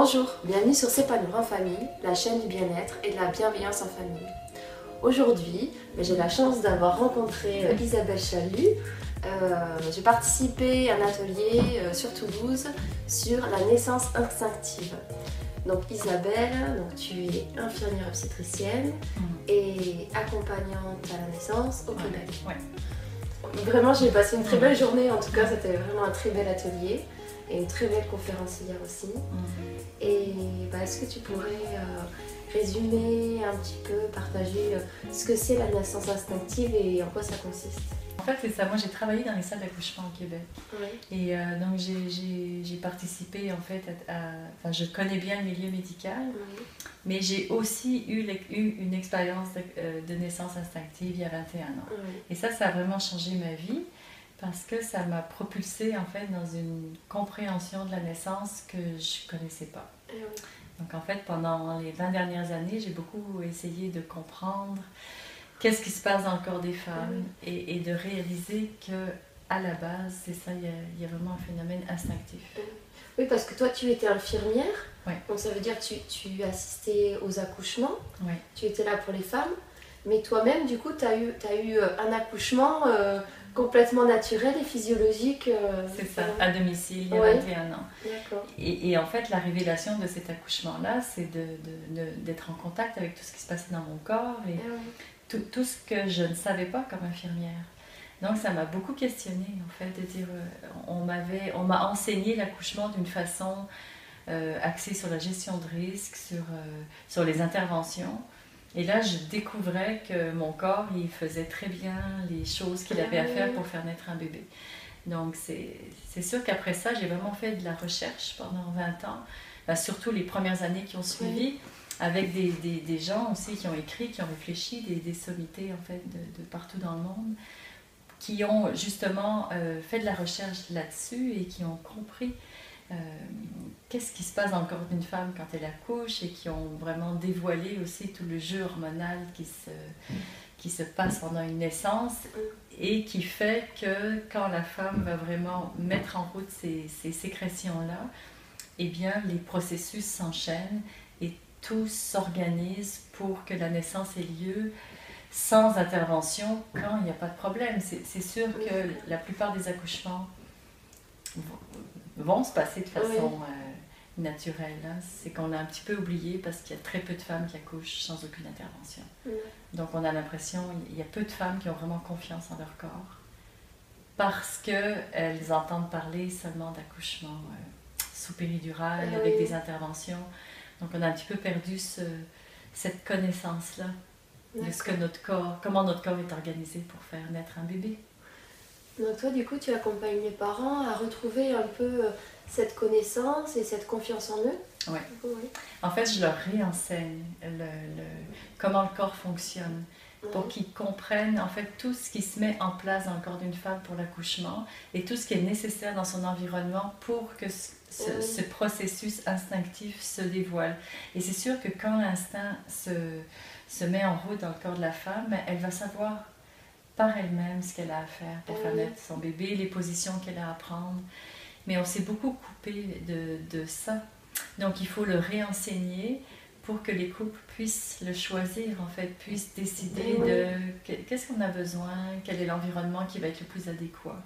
Bonjour, bienvenue sur S'épanouir en famille, la chaîne du bien-être et de la bienveillance en famille. Aujourd'hui, ben, j'ai la chance d'avoir rencontré euh, Isabelle Chalut. Euh, j'ai participé à un atelier euh, sur Toulouse sur la naissance instinctive. Donc Isabelle, donc tu es infirmière obstétricienne Mm. et accompagnante à la naissance au Québec. ouais. Vraiment, j'ai passé une très Ouais. belle journée. En tout cas, c'était vraiment un très bel atelier et une très belle conférencière aussi. Mm. Et bah, est-ce que tu pourrais euh, résumer un petit peu, partager euh, ce que c'est la naissance instinctive et en quoi ça consiste? En fait, c'est ça. Moi, j'ai travaillé dans les salles d'accouchement au Québec. Oui. Et euh, donc, j'ai- participé, en fait, à, à- Enfin, je connais bien le milieu médical, mais j'ai aussi eu, une expérience de, de naissance instinctive il y a 21 ans. Et ça, ça a vraiment changé ma vie parce que ça m'a propulsée, en fait, dans une compréhension de la naissance que je ne connaissais pas. Donc en fait, pendant les 20 dernières années, j'ai beaucoup essayé de comprendre qu'est-ce qui se passe dans le corps des femmes et, et de réaliser que à la base, c'est ça, il y, a, il y a vraiment un phénomène instinctif. Oui, parce que toi, tu étais infirmière. Donc ça veut dire que tu, tu assistais aux accouchements. Tu étais là pour les femmes. Mais toi-même, du coup, tu as eu, eu un accouchement euh, complètement naturel et physiologique. euh, C'est ça, euh, à domicile, il y a Ouais. 21 ans. Et, et en fait, la révélation de cet accouchement-là, c'est de- de- de- d'être en contact avec tout ce qui se passait dans mon corps et Ah ouais. tout, tout ce que je ne savais pas comme infirmière. Donc ça m'a beaucoup questionnée en fait de dire euh, on m'avait on m'a enseigné l'accouchement d'une façon euh, axée sur la gestion de risque, sur, sur les interventions. Et là, je découvrais que mon corps, il faisait très bien les choses qu'il avait à faire pour faire naître un bébé. Donc, c'est sûr qu'après ça, j'ai vraiment fait de la recherche pendant 20 ans, Ben, surtout les premières années qui ont suivi, avec des, des, des gens aussi qui ont écrit, qui ont réfléchi, des, des sommités en fait de, de partout dans le monde, qui ont justement euh, fait de la recherche là-dessus et qui ont compris euh, qu'est-ce qui se passe dans le corps d'une femme quand elle accouche et qui ont vraiment dévoilé aussi tout le jeu hormonal qui se, qui se passe pendant une naissance et qui fait que quand la femme va vraiment mettre en route ces, sécrétions-là, eh bien les processus s'enchaînent et tout s'organise pour que la naissance ait lieu sans intervention quand il n'y a pas de problème. C'est sûr que la plupart des accouchements vont- se passer de façon euh, naturelle. hein. C'est qu'on a un petit peu oublié parce qu'il y a très peu de femmes qui accouchent sans aucune intervention. Donc on a l'impression il y a peu de femmes qui ont vraiment confiance en leur corps parce qu'elles entendent parler seulement d'accouchement euh, sous péridurale Ah avec oui. des interventions. Donc on a un petit peu perdu ce- cette connaissance-là de ce que notre corps, comment notre corps est organisé pour faire naître un bébé. Donc toi, du coup, tu accompagnes les parents à retrouver un peu euh, cette connaissance et cette confiance en eux. Ouais. Oui. En fait, je leur réenseigne le, le- comment le corps fonctionne pour qu'ils comprennent en fait tout ce qui se met en place dans le corps d'une femme pour l'accouchement et tout ce qui est nécessaire dans son environnement pour que ce, ce- processus instinctif se dévoile. Et c'est sûr que quand l'instinct se, se met en route dans le corps de la femme, elle va savoir par elle-même ce qu'elle a à faire pour faire naître son bébé, les positions qu'elle a à prendre. Mais on s'est beaucoup coupé de, de ça. Donc il faut le réenseigner pour que les couples puissent le choisir, en fait, puissent décider de que- qu'est-ce qu'on a besoin, quel est l'environnement qui va être le plus adéquat.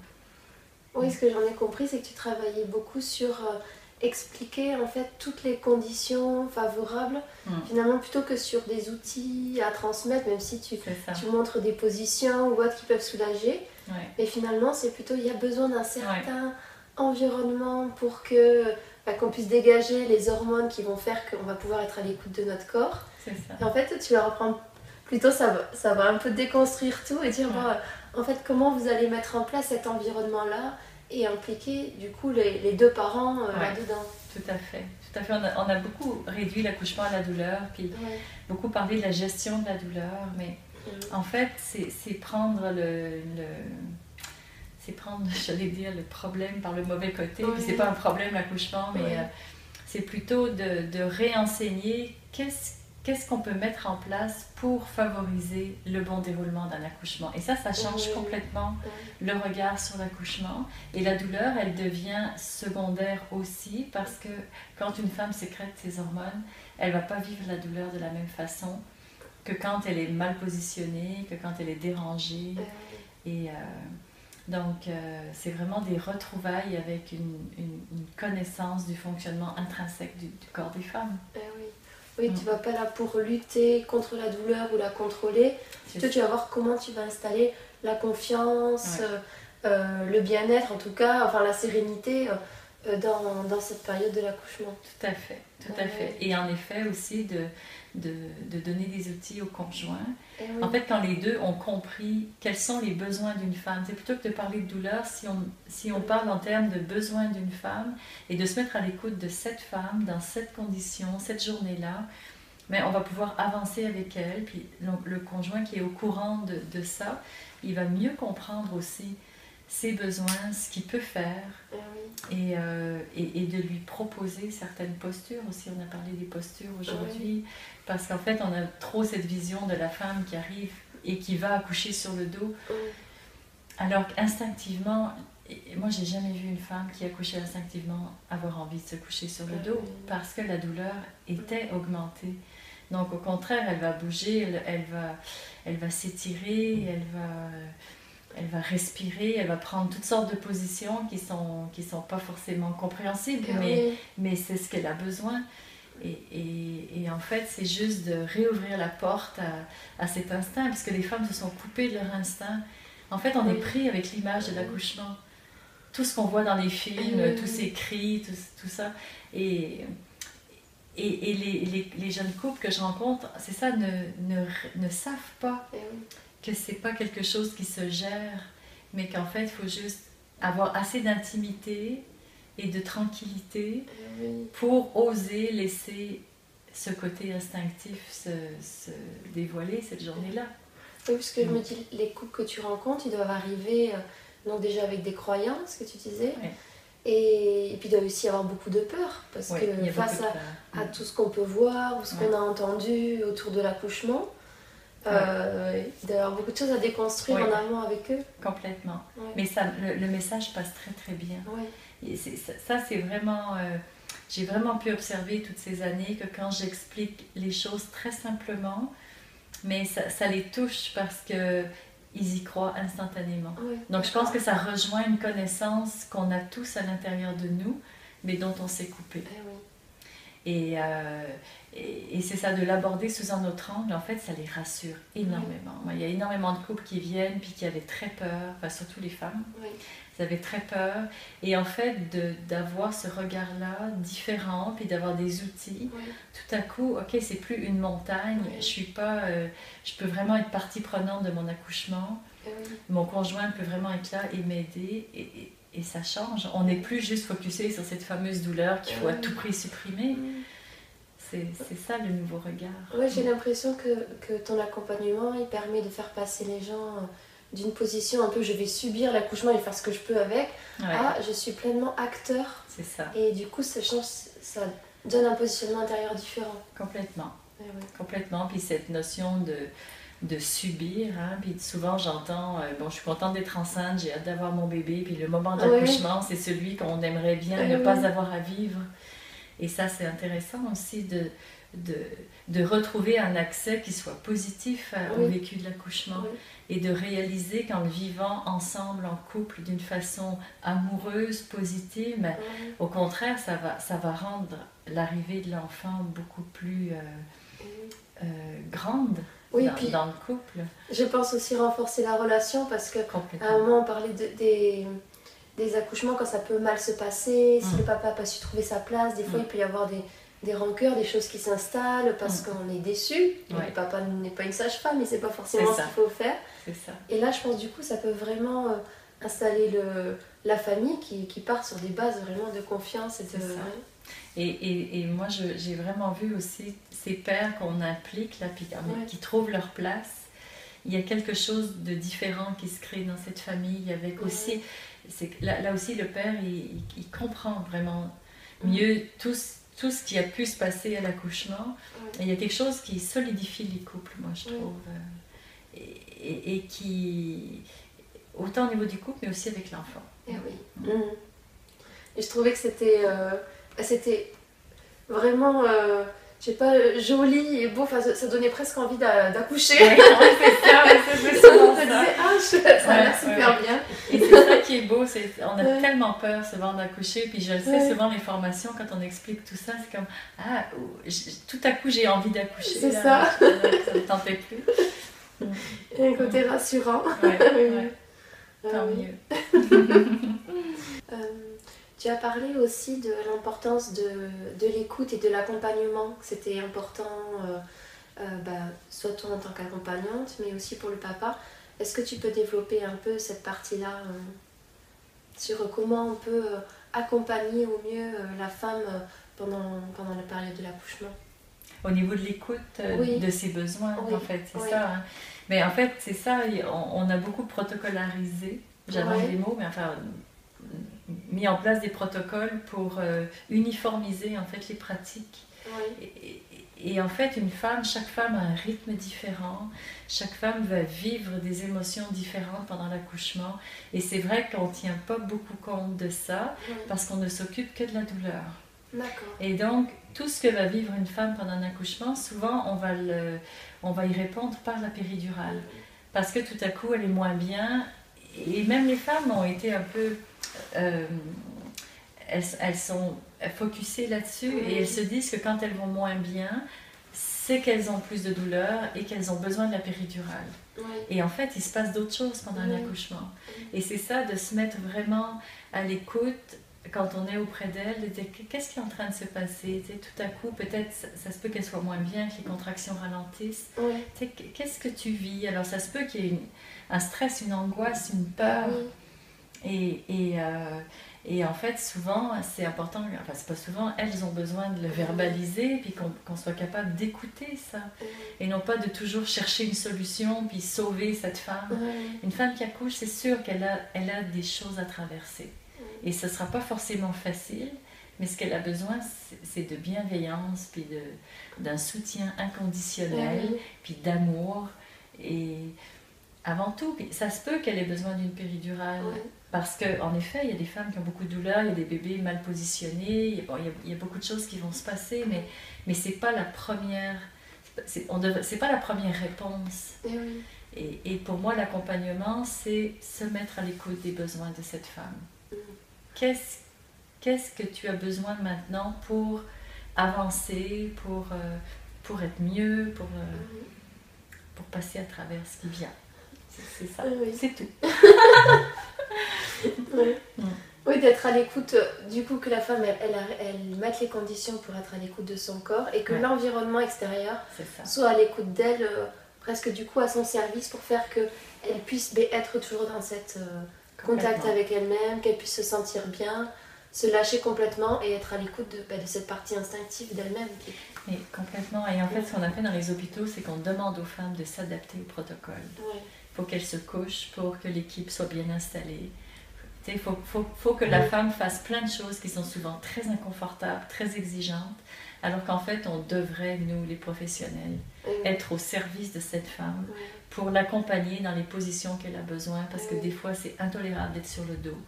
Oui, ce que j'en ai compris, c'est que tu travaillais beaucoup sur euh, expliquer en fait toutes les conditions favorables, Mm. finalement plutôt que sur des outils à transmettre, même si tu, tu montres des positions ou autres qui peuvent soulager. Ouais. Mais finalement, c'est plutôt il y a besoin d'un certain environnement pour que bah, qu'on puisse dégager les hormones qui vont faire qu'on va pouvoir être à l'écoute de notre corps. Ça. Et en fait, tu leur apprends plutôt ça va, ça va un peu déconstruire tout et dire Ouais. bah, en fait comment vous allez mettre en place cet environnement là et impliquer du coup les, les deux parents euh, Ouais. là-dedans. Tout à fait. Tout à fait. On a, on a beaucoup réduit l'accouchement à la douleur, puis Ouais. beaucoup parlé de la gestion de la douleur, mais Mm. en fait, c'est c'est prendre le, le- c'est prendre, j'allais dire, le problème par le mauvais côté. Oui. Puis c'est pas un problème l'accouchement, mais Oui. euh, c'est plutôt de, de réenseigner qu'est-ce qu'est-ce qu'on peut mettre en place pour favoriser le bon déroulement d'un accouchement? Et ça, ça change complètement le regard sur l'accouchement. Et la douleur, elle devient secondaire aussi parce que quand une femme sécrète ses hormones, elle va pas vivre la douleur de la même façon que quand elle est mal positionnée, que quand elle est dérangée. Et euh, donc, euh, c'est vraiment des retrouvailles avec une, connaissance du fonctionnement intrinsèque du, corps des femmes. Eh oui. Oui, tu vas pas là pour lutter contre la douleur ou la contrôler. Plutôt, tu vas voir comment tu vas installer la confiance, euh, euh, le bien-être en tout cas, enfin la sérénité euh, dans, dans, cette période de l'accouchement. Tout à fait, tout à fait. Et en effet aussi de, de, de donner des outils aux conjoints. Eh en fait, quand les deux ont compris quels sont les besoins d'une femme, c'est plutôt que de parler de douleur, si on, si on parle en termes de besoins d'une femme et de se mettre à l'écoute de cette femme dans cette condition, cette journée-là, mais on va pouvoir avancer avec elle. Puis le conjoint qui est au courant de, de ça, il va mieux comprendre aussi ses besoins, ce qu'il peut faire, eh euh, et, et, de lui proposer certaines postures aussi. On a parlé des postures aujourd'hui, parce qu'en fait, on a trop cette vision de la femme qui arrive et qui va accoucher sur le dos. Alors qu'instinctivement, moi j'ai jamais vu une femme qui accouchait instinctivement avoir envie de se coucher sur le dos, parce que la douleur était augmentée. Donc au contraire, elle va bouger, elle, elle va, elle va s'étirer, elle va elle va respirer, elle va prendre toutes sortes de positions qui ne sont, qui sont pas forcément compréhensibles, ah mais, mais c'est ce qu'elle a besoin. Et, et, et en fait, c'est juste de réouvrir la porte à, à, cet instinct, puisque les femmes se sont coupées de leur instinct. En fait, on est pris avec l'image de l'accouchement. Tout ce qu'on voit dans les films, tous ces cris, tout, tout ça. Et, et, et les, les, les, jeunes couples que je rencontre, c'est ça, ne, ne, ne savent pas. Que c'est pas quelque chose qui se gère, mais qu'en fait, il faut juste avoir assez d'intimité et de tranquillité pour oser laisser ce côté instinctif se, dévoiler cette journée-là. Oui, parce que je me dis, les couples que tu rencontres, ils doivent arriver, euh, donc déjà avec des croyances, que tu disais, et, puis il doit aussi avoir beaucoup de peur, parce que face à, à, tout ce qu'on peut voir, ou ce qu'on a entendu autour de l'accouchement, euh, il doit y avoir beaucoup de choses à déconstruire en amont avec eux. Complètement. Mais ça, le, message passe très très bien. Et ça, ça c'est vraiment... Euh, j'ai vraiment pu observer toutes ces années que quand j'explique les choses très simplement, mais ça, ça les touche parce que ils y croient instantanément. Donc je pense que ça rejoint une connaissance qu'on a tous à l'intérieur de nous, mais dont on s'est coupé. Eh et, euh, et, c'est ça, de l'aborder sous un autre angle, en fait, ça les rassure énormément. il y a énormément de couples qui viennent, puis qui avaient très peur, enfin, surtout les femmes. Ils avaient très peur. Et en fait, d'avoir ce regard-là différent, puis d'avoir des outils, tout à coup, ok, c'est plus une montagne, je suis pas, euh, je peux vraiment être partie prenante de mon accouchement. Eh mon conjoint peut vraiment être là et m'aider. Et, et, ça change. On n'est plus juste focusé sur cette fameuse douleur qu'il faut à tout prix supprimer. C'est ça le nouveau regard. Oui, j'ai l'impression que, que, ton accompagnement, il permet de faire passer les gens euh, d'une position un peu je vais subir l'accouchement et faire ce que je peux avec, à je suis pleinement acteur. C'est ça. Et du coup, ça, change, ça donne un positionnement intérieur différent. Complètement. Complètement. Puis cette notion de, de subir, hein, puis souvent j'entends, euh, bon, je suis contente d'être enceinte, j'ai hâte d'avoir mon bébé, puis le moment d'accouchement, c'est celui qu'on aimerait bien ne pas avoir à vivre. Et ça, c'est intéressant aussi de, de, de, retrouver un accès qui soit positif au vécu de l'accouchement et de réaliser qu'en vivant ensemble, en couple, d'une façon amoureuse, positive, mais au contraire, ça va, ça va rendre l'arrivée de l'enfant beaucoup plus euh, euh, grande. Oui, dans, puis, dans, le couple. Je pense aussi renforcer la relation parce qu'à un moment on parlait de, des, des accouchements quand ça peut mal se passer, si mm. le papa n'a pas su trouver sa place, des fois mm. il peut y avoir des, des rancœurs, des choses qui s'installent parce mm. qu'on est déçu. Le papa n'est pas une sage-femme, mais c'est pas forcément ce qu'il faut faire. Ça. Et là, je pense du coup, ça peut vraiment euh, installer le, la famille qui, qui, part sur des bases vraiment de confiance et de. Et, et, et, moi, j'ai vraiment vu aussi ces pères qu'on implique, là, qui trouvent leur place. Il y a quelque chose de différent qui se crée dans cette famille, avec aussi là, là, aussi le père il, il, comprend vraiment mieux tout, tout ce qui a pu se passer à l'accouchement. Il y a quelque chose qui solidifie les couples, moi, je trouve. Euh, et, qui. Autant au niveau du couple, mais aussi avec l'enfant. Et eh oui. Mm. Et je trouvais que c'était. Euh, c'était vraiment. Euh, je sais pas, joli et beau, enfin, ça, donnait presque envie d'accoucher. Ouais, c'est ça, c'est ça. ah, ça a l'air super bien. Et c'est ça qui est beau, on a tellement peur souvent d'accoucher, puis je le sais souvent les formations, quand on explique tout ça, c'est comme, ah, tout à coup j'ai envie d'accoucher. C'est ça. Ça ne tentait plus. Il y a un côté rassurant. Tant mieux. Euh, tu as parlé aussi de l'importance de, de l'écoute et de l'accompagnement, c'était important, euh, euh, bah, soit toi en tant qu'accompagnante, mais aussi pour le papa. Est-ce que tu peux développer un peu cette partie-là euh, sur comment on peut accompagner au mieux la femme pendant, pendant la période de l'accouchement? Au niveau de l'écoute de ses besoins, en fait, c'est ça. Hein. Mais en fait, c'est ça, on, a beaucoup protocolarisé. J'avais des mots, mais enfin, mis en place des protocoles pour euh, uniformiser en fait les pratiques. Et, en fait, une femme, chaque femme a un rythme différent, chaque femme va vivre des émotions différentes pendant l'accouchement. Et c'est vrai qu'on ne tient pas beaucoup compte de ça parce qu'on ne s'occupe que de la douleur. Et donc, tout ce que va vivre une femme pendant un accouchement, souvent, on va, le, on va y répondre par la péridurale. Parce que tout à coup, elle est moins bien. Et même les femmes ont été un peu euh, elles, sont focusées là-dessus et elles se disent que quand elles vont moins bien, c'est qu'elles ont plus de douleur et qu'elles ont besoin de la péridurale. Et en fait, il se passe d'autres choses pendant l'accouchement. Et c'est ça, de se mettre vraiment à l'écoute quand on est auprès d'elle, de dire qu'est-ce qui est en train de se passer? tout à coup, peut-être, ça, se peut qu'elle soit moins bien, que les contractions ralentissent. Qu'est-ce que tu vis? Alors, ça se peut qu'il y ait un stress, une angoisse, une peur. Et, et, euh, et, en fait, souvent, c'est important, enfin, c'est pas souvent, elles ont besoin de le verbaliser, puis qu'on soit capable d'écouter ça. Et non pas de toujours chercher une solution, puis sauver cette femme. Une femme qui accouche, c'est sûr qu'elle a, elle a des choses à traverser. Et ce sera pas forcément facile, mais ce qu'elle a besoin, c'est de bienveillance, puis d'un soutien inconditionnel, puis d'amour. Et avant tout, ça se peut qu'elle ait besoin d'une péridurale. Parce qu'en effet, il y a des femmes qui ont beaucoup de douleurs, il y a des bébés mal positionnés, il y a, beaucoup de choses qui vont se passer, mais, mais ce n'est pas la première c'est pas la première réponse. Eh et, et, pour moi, l'accompagnement, c'est se mettre à l'écoute des besoins de cette femme. Mm. Qu'est-ce que tu as besoin maintenant pour avancer, pour, euh, pour être mieux, pour, euh, mm. pour passer à travers ce qui vient? C'est ça, c'est tout. Oui, d'être à l'écoute, euh, du coup, que la femme, elle, elle, mette les conditions pour être à l'écoute de son corps et que l'environnement extérieur soit à l'écoute d'elle, euh, presque du coup à son service pour faire qu'elle puisse être toujours dans cet euh, contact avec elle-même, qu'elle puisse se sentir bien, se lâcher complètement et être à l'écoute de, bah, de, cette partie instinctive d'elle-même. Et complètement. Et en fait, ce qu'on a fait dans les hôpitaux, c'est qu'on demande aux femmes de s'adapter au protocole. Faut qu'elles se couchent pour que l'équipe soit bien installée. Il faut, faut, faut, que la femme fasse plein de choses qui sont souvent très inconfortables, très exigeantes, alors qu'en fait, on devrait, nous, les professionnels, être au service de cette femme pour l'accompagner dans les positions qu'elle a besoin, parce que des fois, c'est intolérable d'être sur le dos.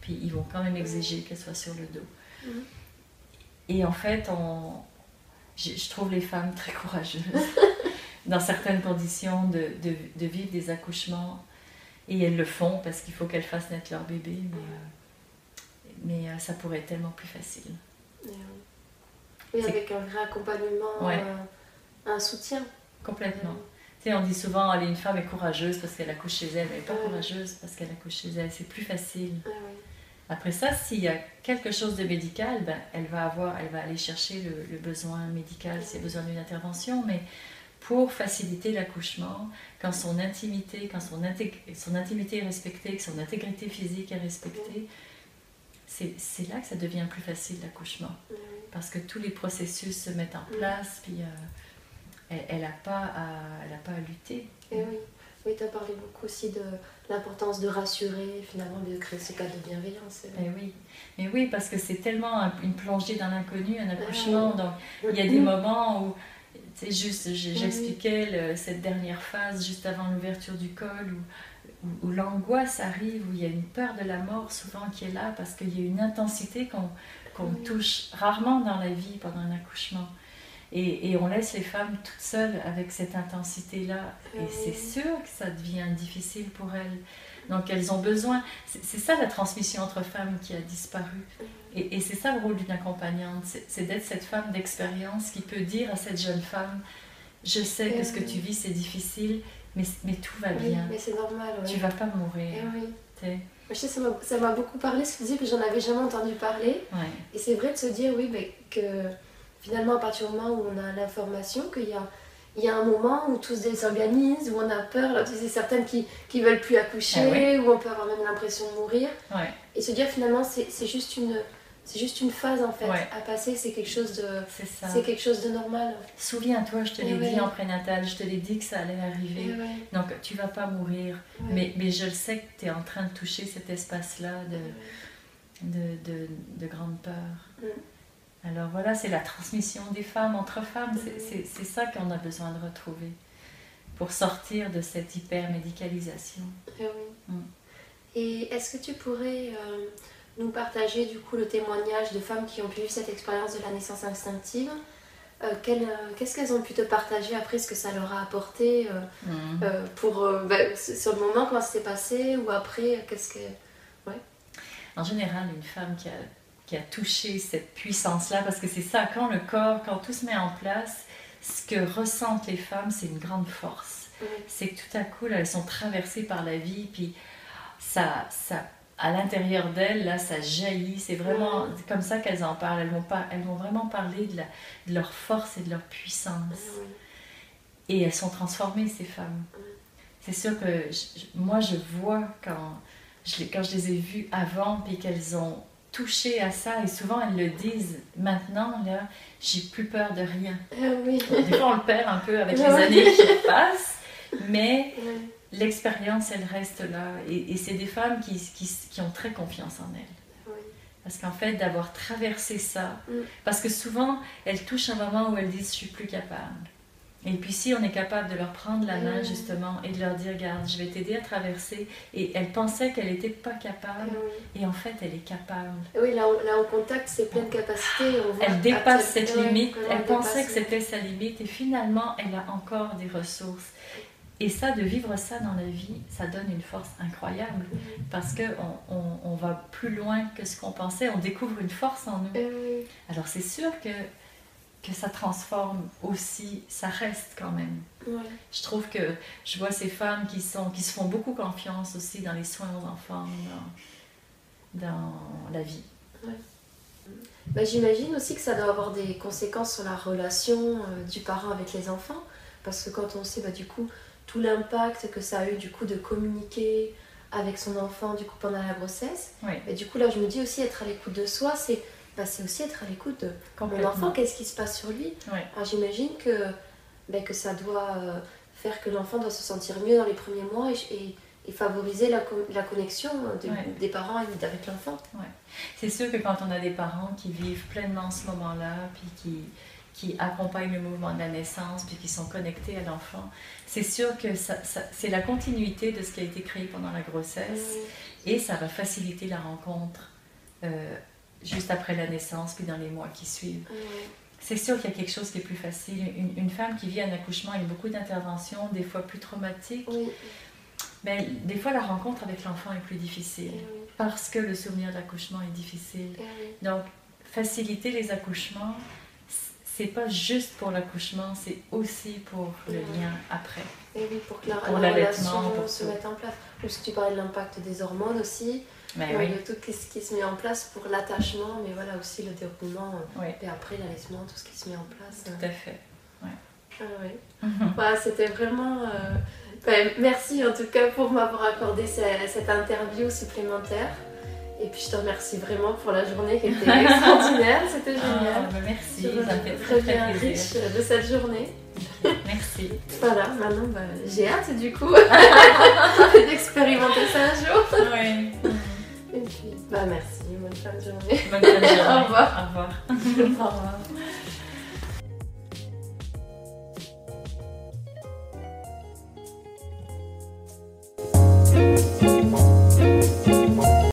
Puis ils vont quand même exiger qu'elle soit sur le dos. Et en fait, on, je, je, trouve les femmes très courageuses dans certaines conditions de, de, de vivre des accouchements. Et elles le font parce qu'il faut qu'elles fassent naître leur bébé, mais, euh, mais euh, ça pourrait être tellement plus facile. Et, avec un vrai accompagnement, euh, un soutien. Complètement. Tu sais, on dit souvent, allez, une femme est courageuse parce qu'elle accouche chez elle, elle n'est pas courageuse parce qu'elle accouche chez elle, c'est plus facile. Après ça, s'il y a quelque chose de médical, ben, elle, va avoir, elle va aller chercher le, le besoin médical, s'il y a besoin d'une intervention, mais pour faciliter l'accouchement, quand son intimité, quand son, son, intimité est respectée, que son intégrité physique est respectée, c'est là que ça devient plus facile l'accouchement. Parce que tous les processus se mettent en place, puis euh, elle n'a pas, à, pas à lutter. Et eh oui. Oui, tu as parlé beaucoup aussi de l'importance de rassurer, finalement, de créer ce cadre de bienveillance. Mais oui, mais oui parce que c'est tellement une plongée dans l'inconnu, un accouchement. Donc, il y a des moments où, sais, juste, j'expliquais cette dernière phase juste avant l'ouverture du col, où, où, l'angoisse arrive, où il y a une peur de la mort souvent qui est là, parce qu'il y a une intensité qu'on touche rarement dans la vie pendant un accouchement. Et, on laisse les femmes toutes seules avec cette intensité-là. Et c'est sûr que ça devient difficile pour elles. Donc elles ont besoin, c'est ça la transmission entre femmes qui a disparu. Et, c'est ça le rôle d'une accompagnante, c'est d'être cette femme d'expérience qui peut dire à cette jeune femme, je sais que ce que tu vis c'est difficile, mais, mais tout va bien. mais c'est normal. Tu vas pas mourir. oui. Je sais, ça m'a beaucoup parlé ce que tu dis, que j'en avais jamais entendu parler. Et c'est vrai de se dire, oui, mais que finalement, à partir du moment où on a l'information qu'il y a, il y a un moment où tout se désorganise, où on a peur, là, tu sais, certaines qui ne veulent plus accoucher, ah où on peut avoir même l'impression de mourir. Et se dire finalement, c'est juste une. C'est juste une phase en fait à passer, c'est quelque chose de c'est quelque chose de normal. Souviens-toi, je te l'ai dit en prénatal, je te l'ai dit que ça allait arriver. Donc tu vas pas mourir, mais, mais je le sais que tu es en train de toucher cet espace-là de, de, de, de, grande peur. Mm. Alors voilà, c'est la transmission des femmes entre femmes, c'est ça qu'on a besoin de retrouver pour sortir de cette hypermédicalisation. Eh. Mm. Et est-ce que tu pourrais euh, nous partager du coup le témoignage de femmes qui ont pu vivre cette expérience de la naissance instinctive euh, euh, Qu'est-ce qu'elles ont pu te partager après ce que ça leur a apporté mm. pour ben, sur le moment comment ça s'est passé ou après qu'est-ce que ouais. En général, une femme qui a qui a touché cette puissance-là, parce que c'est ça, quand le corps, quand tout se met en place, ce que ressentent les femmes, c'est une grande force. C'est que tout à coup, elles sont traversées par la vie, puis ça, ça à l'intérieur d'elles, là, ça jaillit. C'est vraiment comme ça qu'elles en parlent. Elles vont, pas, elles vont vraiment parler de, la, de, leur force et de leur puissance. Et elles sont transformées, ces femmes. C'est sûr que moi, je vois quand je, quand je les ai vues avant, puis qu'elles ont touché à ça et souvent elles le disent maintenant là j'ai plus peur de rien ah oui. des fois on le perd un peu avec les années qui passent mais l'expérience elle reste là et, c'est des femmes qui, qui, qui, ont très confiance en elles parce qu'en fait d'avoir traversé ça mm. parce que souvent elles touchent un moment où elles disent je suis plus capable et puis si on est capable de leur prendre la main justement et de leur dire, regarde, je vais t'aider à traverser. Et elle pensait qu'elle n'était pas capable et en fait elle est capable. Oui, là, là au contact, c'est pleine capacité. elle dépasse cette limite, elle pensait que c'était sa limite et finalement elle a encore des ressources. Et ça, de vivre ça dans la vie, ça donne une force incroyable parce qu'on on, on, va plus loin que ce qu'on pensait, on découvre une force en nous. Alors c'est sûr que que ça transforme aussi, ça reste quand même. Je trouve que je vois ces femmes qui, sont, qui se font beaucoup confiance aussi dans les soins aux enfants, dans, dans la vie. Bah, J'imagine aussi que ça doit avoir des conséquences sur la relation euh, du parent avec les enfants, parce que quand on sait bah, du coup tout l'impact que ça a eu du coup de communiquer avec son enfant du coup pendant la grossesse, et du coup là je me dis aussi être à l'écoute de soi, c'est bah, aussi être à l'écoute de mon enfant, qu'est-ce qui se passe sur lui. J'imagine que, bah, que ça doit euh, faire que l'enfant doit se sentir mieux dans les premiers mois et, et, favoriser la, la connexion des parents avec l'enfant. C'est sûr que quand on a des parents qui vivent pleinement ce moment-là, puis qui, qui accompagnent le mouvement de la naissance, puis qui sont connectés à l'enfant, c'est sûr que ça, c'est la continuité de ce qui a été créé pendant la grossesse et ça va faciliter la rencontre. Euh, juste après la naissance, puis dans les mois qui suivent. C'est sûr qu'il y a quelque chose qui est plus facile. Une, femme qui vit un accouchement avec beaucoup d'interventions, des fois plus traumatiques, mais des fois la rencontre avec l'enfant est plus difficile parce que le souvenir d'accouchement est difficile. Donc, faciliter les accouchements, c'est pas juste pour l'accouchement, c'est aussi pour le lien après. Et oui, pour que la, pour la relation pour se mette en place. Parce que tu parlais de l'impact des hormones aussi. Mais oui. De tout ce qui se met en place pour l'attachement, mais voilà aussi le déroulement. Et après l'allaitement, tout ce qui se met en place. Tout à fait. Ouais. Ah, oui. voilà, C'était vraiment. Euh, ben, merci en tout cas pour m'avoir accordé cette interview supplémentaire. Et puis je te remercie vraiment pour la journée qui était extraordinaire, c'était ah, génial. Ben, merci, ça me fait très, très, riche de cette journée. Merci. Voilà, maintenant bah, j'ai hâte du coup d'expérimenter ça un jour. Oui. Et puis, bah merci, bonne fin de journée. Bonne fin de journée. Au revoir. Au revoir. Au revoir.